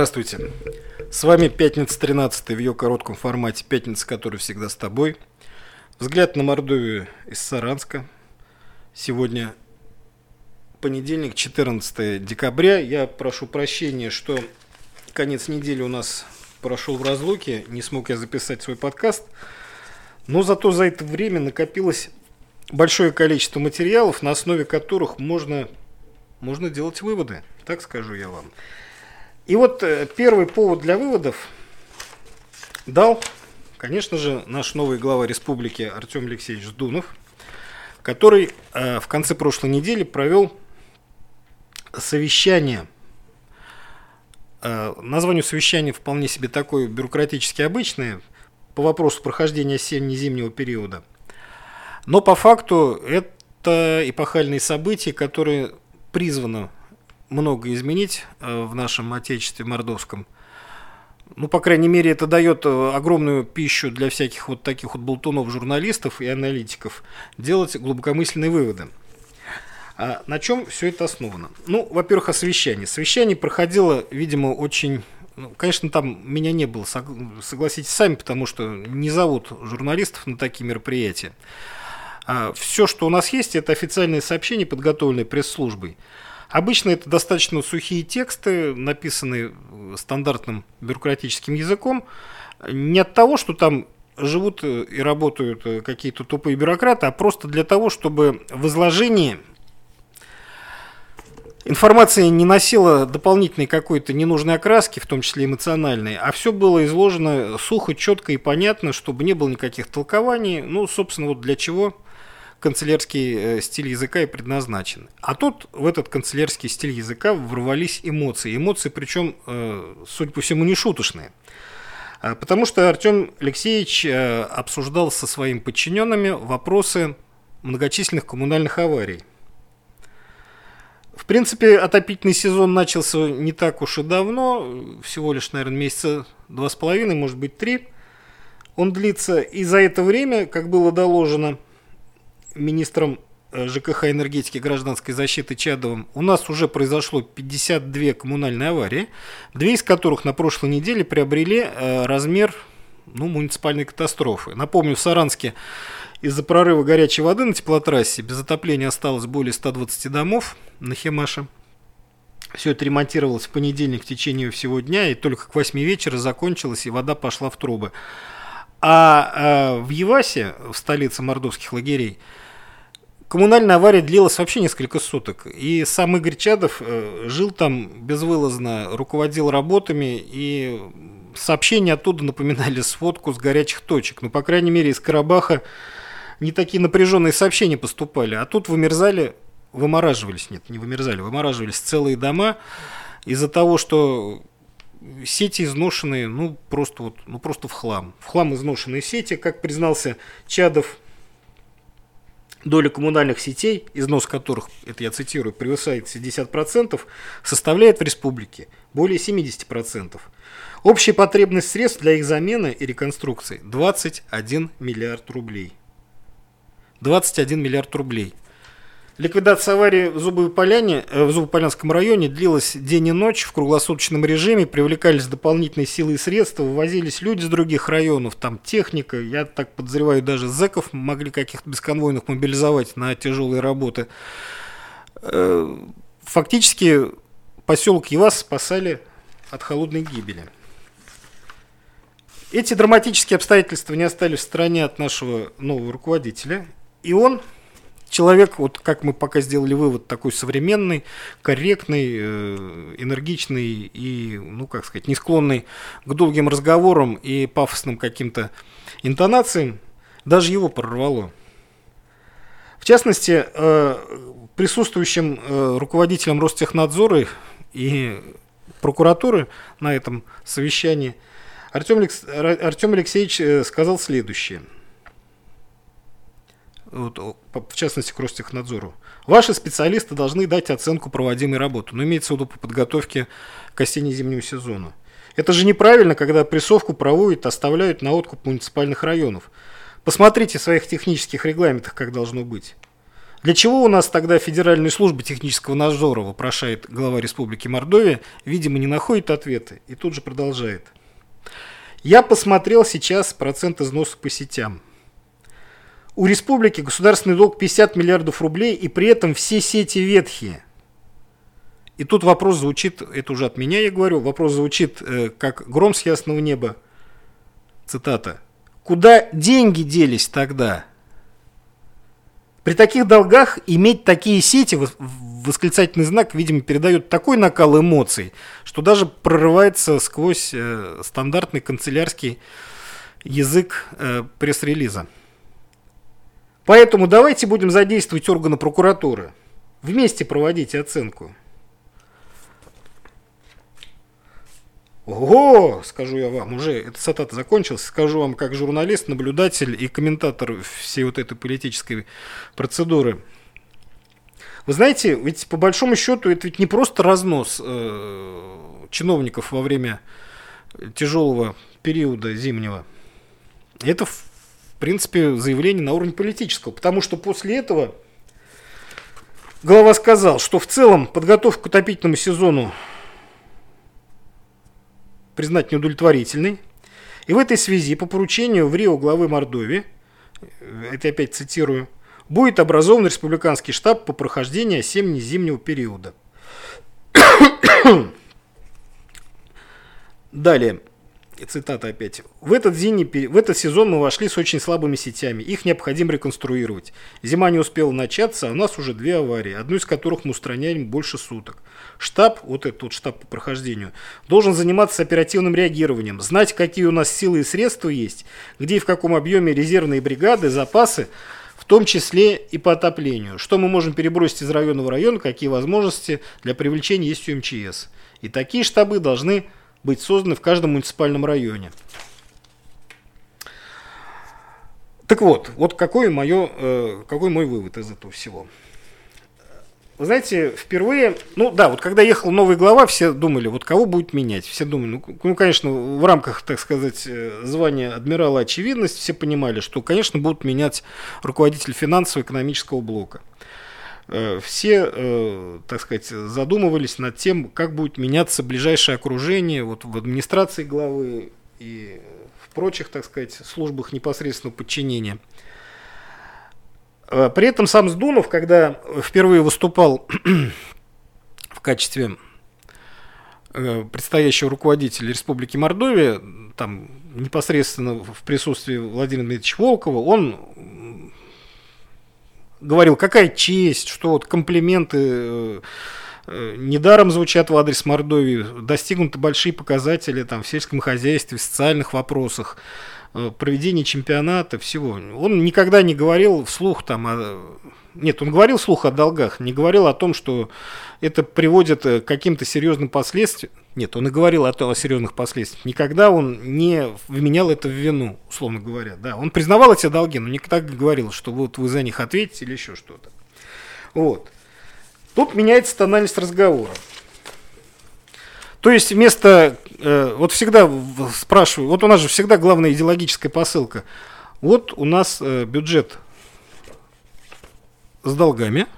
Здравствуйте. С вами «Пятница 13 в ее коротком формате «Пятница, который всегда с тобой». Взгляд на Мордовию из Саранска. Сегодня понедельник, 14 декабря. Я прошу прощения, что конец недели у нас прошел в разлуке. Не смог я записать свой подкаст. Но зато за это время накопилось большое количество материалов, на основе которых можно, можно делать выводы. Так скажу я вам. И вот э, первый повод для выводов дал, конечно же, наш новый глава республики Артем Алексеевич Дунов, который э, в конце прошлой недели провел совещание. Э, название совещания вполне себе такое бюрократически обычное по вопросу прохождения осенне-зимнего периода. Но по факту это эпохальные события, которые призваны много изменить э, в нашем отечестве мордовском. Ну, по крайней мере, это дает э, огромную пищу для всяких вот таких вот болтунов, журналистов и аналитиков делать глубокомысленные выводы. А на чем все это основано? Ну, во-первых, о совещании. Совещание проходило, видимо, очень... Ну, конечно, там меня не было, согласитесь сами, потому что не зовут журналистов на такие мероприятия. А все, что у нас есть, это официальные сообщения, подготовленные пресс-службой. Обычно это достаточно сухие тексты, написанные стандартным бюрократическим языком. Не от того, что там живут и работают какие-то тупые бюрократы, а просто для того, чтобы в изложении информация не носила дополнительной какой-то ненужной окраски, в том числе эмоциональной, а все было изложено сухо, четко и понятно, чтобы не было никаких толкований. Ну, собственно, вот для чего канцелярский э, стиль языка и предназначен. А тут в этот канцелярский стиль языка ворвались эмоции. Эмоции, причем, э, судя по всему, не шуточные. А, потому что Артем Алексеевич э, обсуждал со своими подчиненными вопросы многочисленных коммунальных аварий. В принципе, отопительный сезон начался не так уж и давно, всего лишь, наверное, месяца два с половиной, может быть, три. Он длится, и за это время, как было доложено, министром э, ЖКХ энергетики гражданской защиты Чадовым у нас уже произошло 52 коммунальные аварии, две из которых на прошлой неделе приобрели э, размер ну, муниципальной катастрофы. Напомню, в Саранске из-за прорыва горячей воды на теплотрассе без отопления осталось более 120 домов на Химаше. Все это ремонтировалось в понедельник в течение всего дня, и только к 8 вечера закончилось, и вода пошла в трубы. А э, в Евасе, в столице мордовских лагерей, коммунальная авария длилась вообще несколько суток. И сам Игорь Чадов э, жил там безвылазно, руководил работами, и сообщения оттуда напоминали сводку с горячих точек. Ну, по крайней мере, из Карабаха не такие напряженные сообщения поступали. А тут вымерзали, вымораживались, нет, не вымерзали, вымораживались целые дома из-за того, что сети изношенные, ну просто вот, ну просто в хлам. В хлам изношенные сети, как признался Чадов, доля коммунальных сетей, износ которых, это я цитирую, превышает 60%, составляет в республике более 70%. Общая потребность средств для их замены и реконструкции 21 миллиард рублей. 21 миллиард рублей. Ликвидация аварии в Зубовой Поляне, э, в Зубополянском районе длилась день и ночь в круглосуточном режиме, привлекались дополнительные силы и средства, вывозились люди с других районов, там техника, я так подозреваю, даже зэков могли каких-то бесконвойных мобилизовать на тяжелые работы. Э, фактически поселок Евас спасали от холодной гибели. Эти драматические обстоятельства не остались в стороне от нашего нового руководителя, и он человек, вот как мы пока сделали вывод, такой современный, корректный, э, энергичный и, ну, как сказать, не склонный к долгим разговорам и пафосным каким-то интонациям, даже его прорвало. В частности, э, присутствующим э, руководителям Ростехнадзора и прокуратуры на этом совещании Артем Алексеевич сказал следующее – в частности, к Ростехнадзору. Ваши специалисты должны дать оценку проводимой работы, но имеется в виду по подготовке к осенне-зимнему сезону. Это же неправильно, когда прессовку проводят, оставляют на откуп муниципальных районов. Посмотрите в своих технических регламентах, как должно быть. Для чего у нас тогда Федеральная служба технического надзора, вопрошает глава Республики Мордовия, видимо, не находит ответы и тут же продолжает. Я посмотрел сейчас процент износа по сетям. У республики государственный долг 50 миллиардов рублей, и при этом все сети ветхие. И тут вопрос звучит, это уже от меня я говорю, вопрос звучит э, как гром с ясного неба. Цитата. Куда деньги делись тогда? При таких долгах иметь такие сети, восклицательный знак, видимо, передает такой накал эмоций, что даже прорывается сквозь э, стандартный канцелярский язык э, пресс-релиза. Поэтому давайте будем задействовать органы прокуратуры. Вместе проводите оценку. Ого, скажу я вам, уже эта цитата закончилась, скажу вам как журналист, наблюдатель и комментатор всей вот этой политической процедуры. Вы знаете, ведь по большому счету это ведь не просто разнос э, чиновников во время тяжелого периода зимнего. Это, принципе, заявление на уровне политического, потому что после этого глава сказал, что в целом подготовка к отопительному сезону признать неудовлетворительной. И в этой связи по поручению в Рио главы Мордовии, это опять цитирую, будет образован республиканский штаб по прохождению осенне-зимнего периода. Далее цитата опять. В этот, зимний, в этот сезон мы вошли с очень слабыми сетями. Их необходимо реконструировать. Зима не успела начаться, а у нас уже две аварии, одну из которых мы устраняем больше суток. Штаб, вот этот вот штаб по прохождению, должен заниматься оперативным реагированием, знать, какие у нас силы и средства есть, где и в каком объеме резервные бригады, запасы, в том числе и по отоплению. Что мы можем перебросить из района в район, какие возможности для привлечения есть у МЧС. И такие штабы должны быть созданы в каждом муниципальном районе. Так вот, вот какой, мое, э, какой мой вывод из этого всего. Вы знаете, впервые, ну да, вот когда ехал новый глава, все думали, вот кого будет менять. Все думали, ну, ну конечно, в рамках, так сказать, э, звания адмирала очевидность, все понимали, что, конечно, будут менять руководитель финансово-экономического блока. Э, все, э, так сказать, задумывались над тем, как будет меняться ближайшее окружение вот в администрации главы и в прочих, так сказать, службах непосредственного подчинения. Э, при этом сам Сдунов, когда впервые выступал в качестве предстоящего руководителя Республики Мордовия, там непосредственно в присутствии Владимира Дмитриевича Волкова, он говорил, какая честь, что вот комплименты э, э, недаром звучат в адрес Мордовии, достигнуты большие показатели там, в сельском хозяйстве, в социальных вопросах, э, проведении чемпионата, всего. Он никогда не говорил вслух там о... Нет, он говорил вслух о долгах, не говорил о том, что это приводит к каким-то серьезным последствиям. Нет, он и говорил о, о серьезных последствиях. Никогда он не вменял это в вину, условно говоря. Да, он признавал эти долги, но никогда не говорил, что вот вы за них ответите или еще что-то. Вот. Тут меняется тональность разговора. То есть вместо, э, вот всегда спрашиваю, вот у нас же всегда главная идеологическая посылка. Вот у нас э, бюджет с долгами –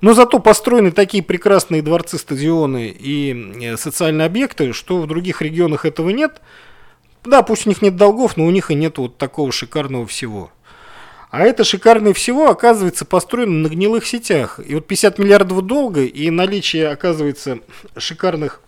но зато построены такие прекрасные дворцы, стадионы и э, социальные объекты, что в других регионах этого нет. Да, пусть у них нет долгов, но у них и нет вот такого шикарного всего. А это шикарное всего, оказывается, построено на гнилых сетях. И вот 50 миллиардов долга и наличие, оказывается, шикарных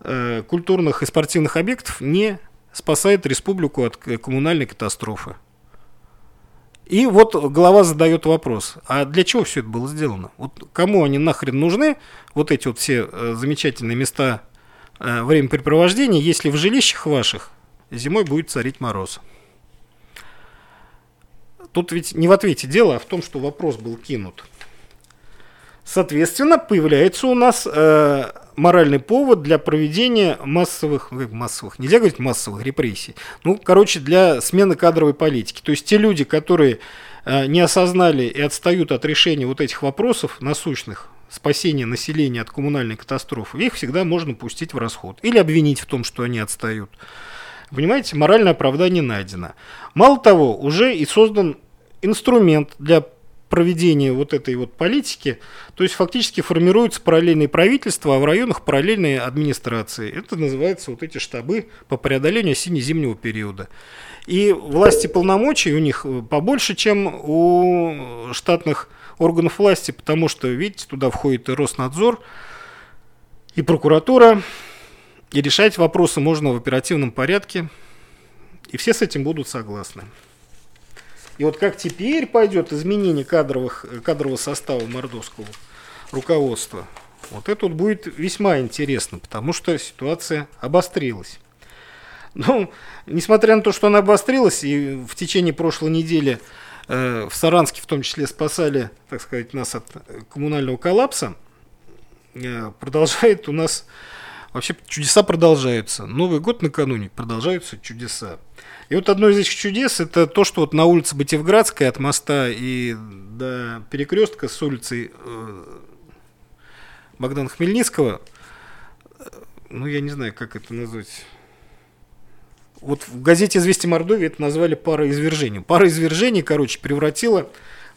э, культурных и спортивных объектов не спасает республику от э, коммунальной катастрофы. И вот глава задает вопрос, а для чего все это было сделано? Вот кому они нахрен нужны, вот эти вот все э, замечательные места э, времяпрепровождения, если в жилищах ваших зимой будет царить мороз? Тут ведь не в ответе дело, а в том, что вопрос был кинут. Соответственно, появляется у нас э, моральный повод для проведения массовых, массовых, нельзя говорить массовых репрессий, ну, короче, для смены кадровой политики. То есть те люди, которые э, не осознали и отстают от решения вот этих вопросов насущных, спасения населения от коммунальной катастрофы, их всегда можно пустить в расход или обвинить в том, что они отстают. Понимаете, моральное оправдание найдено. Мало того, уже и создан инструмент для проведения вот этой вот политики, то есть фактически формируются параллельные правительства, а в районах параллельные администрации. Это называется вот эти штабы по преодолению осенне-зимнего периода. И власти полномочий у них побольше, чем у штатных органов власти, потому что, видите, туда входит и Роснадзор, и прокуратура, и решать вопросы можно в оперативном порядке, и все с этим будут согласны. И вот как теперь пойдет изменение кадровых, кадрового состава мордовского руководства, вот это вот будет весьма интересно, потому что ситуация обострилась. Ну, несмотря на то, что она обострилась, и в течение прошлой недели э, в Саранске в том числе спасали, так сказать, нас от коммунального коллапса, э, продолжает у нас, вообще чудеса продолжаются. Новый год накануне продолжаются чудеса. И вот одно из этих чудес это то, что вот на улице Батевградской от моста и до перекрестка с улицей э, Богдана Хмельницкого, э, ну я не знаю, как это назвать, вот в газете «Известия Мордовии» это назвали пароизвержением. Пароизвержение, короче, превратило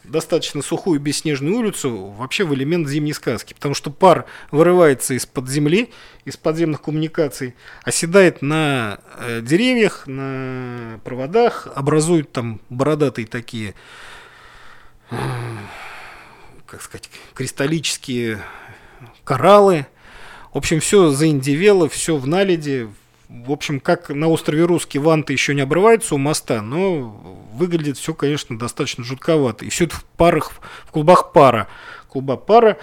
достаточно сухую бесснежную улицу вообще в элемент зимней сказки. Потому что пар вырывается из-под земли, из подземных коммуникаций, оседает на э, деревьях, на проводах, образует там бородатые такие, э, как сказать, кристаллические кораллы. В общем, все заиндивело, все в наледи, в общем, как на острове Русский ванты еще не обрываются у моста, но выглядит все, конечно, достаточно жутковато. И все это в парах, в клубах пара. Клуба пара,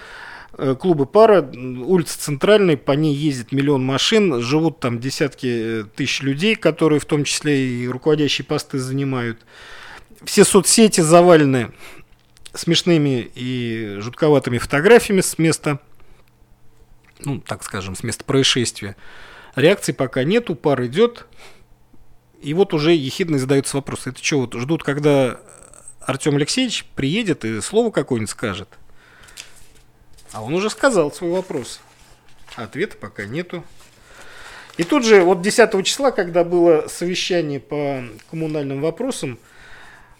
э, клубы пара, улица Центральная, по ней ездит миллион машин, живут там десятки э, тысяч людей, которые в том числе и руководящие посты занимают. Все соцсети завалены смешными и жутковатыми фотографиями с места, ну, так скажем, с места происшествия. Реакции пока нету, пар идет. И вот уже ехидно задается вопрос. Это что, вот ждут, когда Артем Алексеевич приедет и слово какое-нибудь скажет? А он уже сказал свой вопрос. ответа пока нету. И тут же, вот 10 числа, когда было совещание по коммунальным вопросам,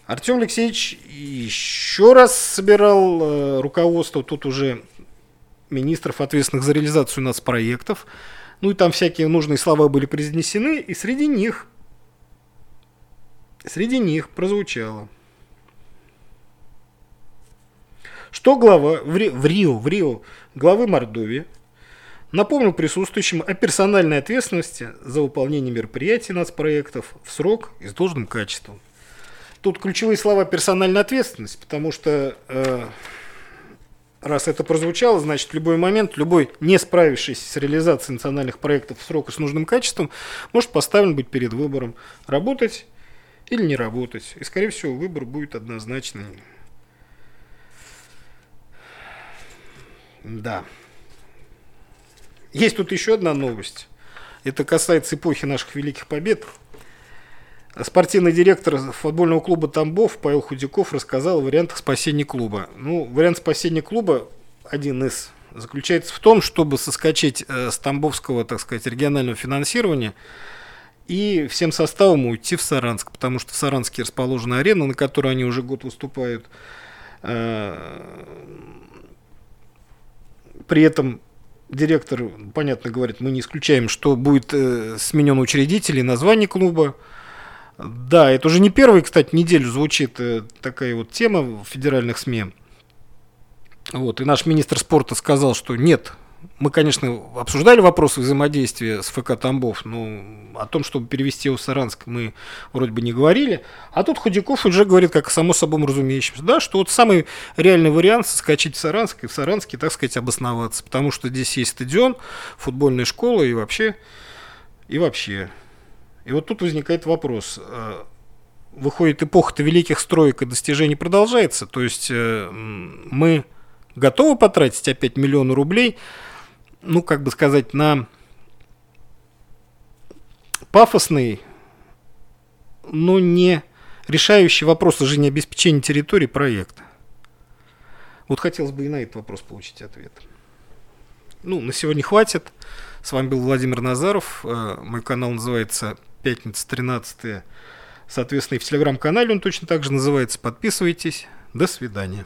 Артем Алексеевич еще раз собирал э, руководство, тут уже министров, ответственных за реализацию нас проектов, ну и там всякие нужные слова были произнесены, и среди них, среди них прозвучало, что глава в, Ри, в Рио, в Рио главы Мордовии напомнил присутствующим о персональной ответственности за выполнение мероприятий нацпроектов в срок и с должным качеством. Тут ключевые слова персональная ответственность, потому что э, раз это прозвучало, значит, в любой момент любой не справившийся с реализацией национальных проектов в срок и с нужным качеством может поставлен быть перед выбором работать или не работать. И, скорее всего, выбор будет однозначный. Да. Есть тут еще одна новость. Это касается эпохи наших великих побед. Спортивный директор футбольного клуба Тамбов Павел Худяков рассказал о вариантах спасения клуба. Ну, вариант спасения клуба, один из, заключается в том, чтобы соскочить э, с тамбовского, так сказать, регионального финансирования и всем составом уйти в Саранск, потому что в Саранске расположена арена, на которой они уже год выступают. Э, при этом директор, понятно, говорит, мы не исключаем, что будет э, сменен учредитель и название клуба. Да, это уже не первый, кстати, неделю звучит э, такая вот тема в федеральных СМИ. Вот, и наш министр спорта сказал, что нет, мы, конечно, обсуждали вопросы взаимодействия с ФК Тамбов, но о том, чтобы перевести его в Саранск, мы вроде бы не говорили. А тут Худяков уже говорит, как само собой разумеющимся, да, что вот самый реальный вариант соскочить в Саранск и в Саранске, так сказать, обосноваться, потому что здесь есть стадион, футбольная школа и вообще, и вообще. И вот тут возникает вопрос. Э, выходит, эпоха-то великих строек и достижений продолжается. То есть э, мы готовы потратить опять миллионы рублей, ну, как бы сказать, на пафосный, но не решающий вопрос жизнеобеспечения территории проекта. Вот хотелось бы и на этот вопрос получить ответ. Ну, на сегодня хватит. С вами был Владимир Назаров. Э, мой канал называется пятница 13 Соответственно, и в телеграм-канале он точно так же называется. Подписывайтесь. До свидания.